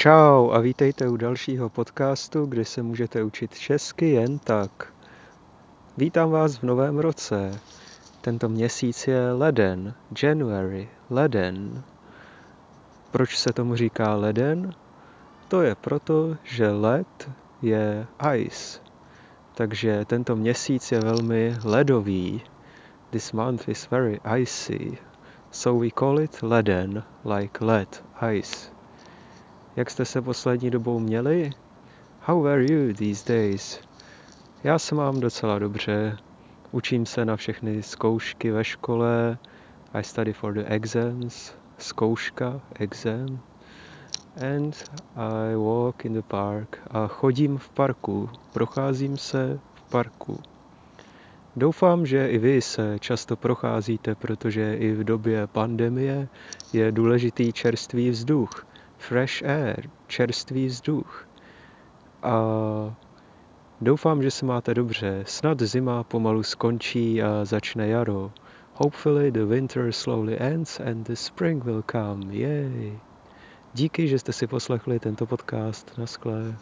Čau a vítejte u dalšího podcastu, kde se můžete učit česky jen tak. Vítám vás v novém roce. Tento měsíc je leden, January, leden. Proč se tomu říká leden? To je proto, že led je ice. Takže tento měsíc je velmi ledový. This month is very icy. So we call it leden, like lead, ice. Jak jste se poslední dobou měli? How were you these days? Já se mám docela dobře. Učím se na všechny zkoušky ve škole. I study for the exams. Zkouška, exam. And I walk in the park. A chodím v parku. Procházím se v parku. Doufám, že i vy se často procházíte, protože i v době pandemie je důležitý čerstvý vzduch fresh air, čerstvý vzduch. A doufám, že se máte dobře. Snad zima pomalu skončí a začne jaro. Hopefully the winter slowly ends and the spring will come. Yay! Díky, že jste si poslechli tento podcast. Naschle.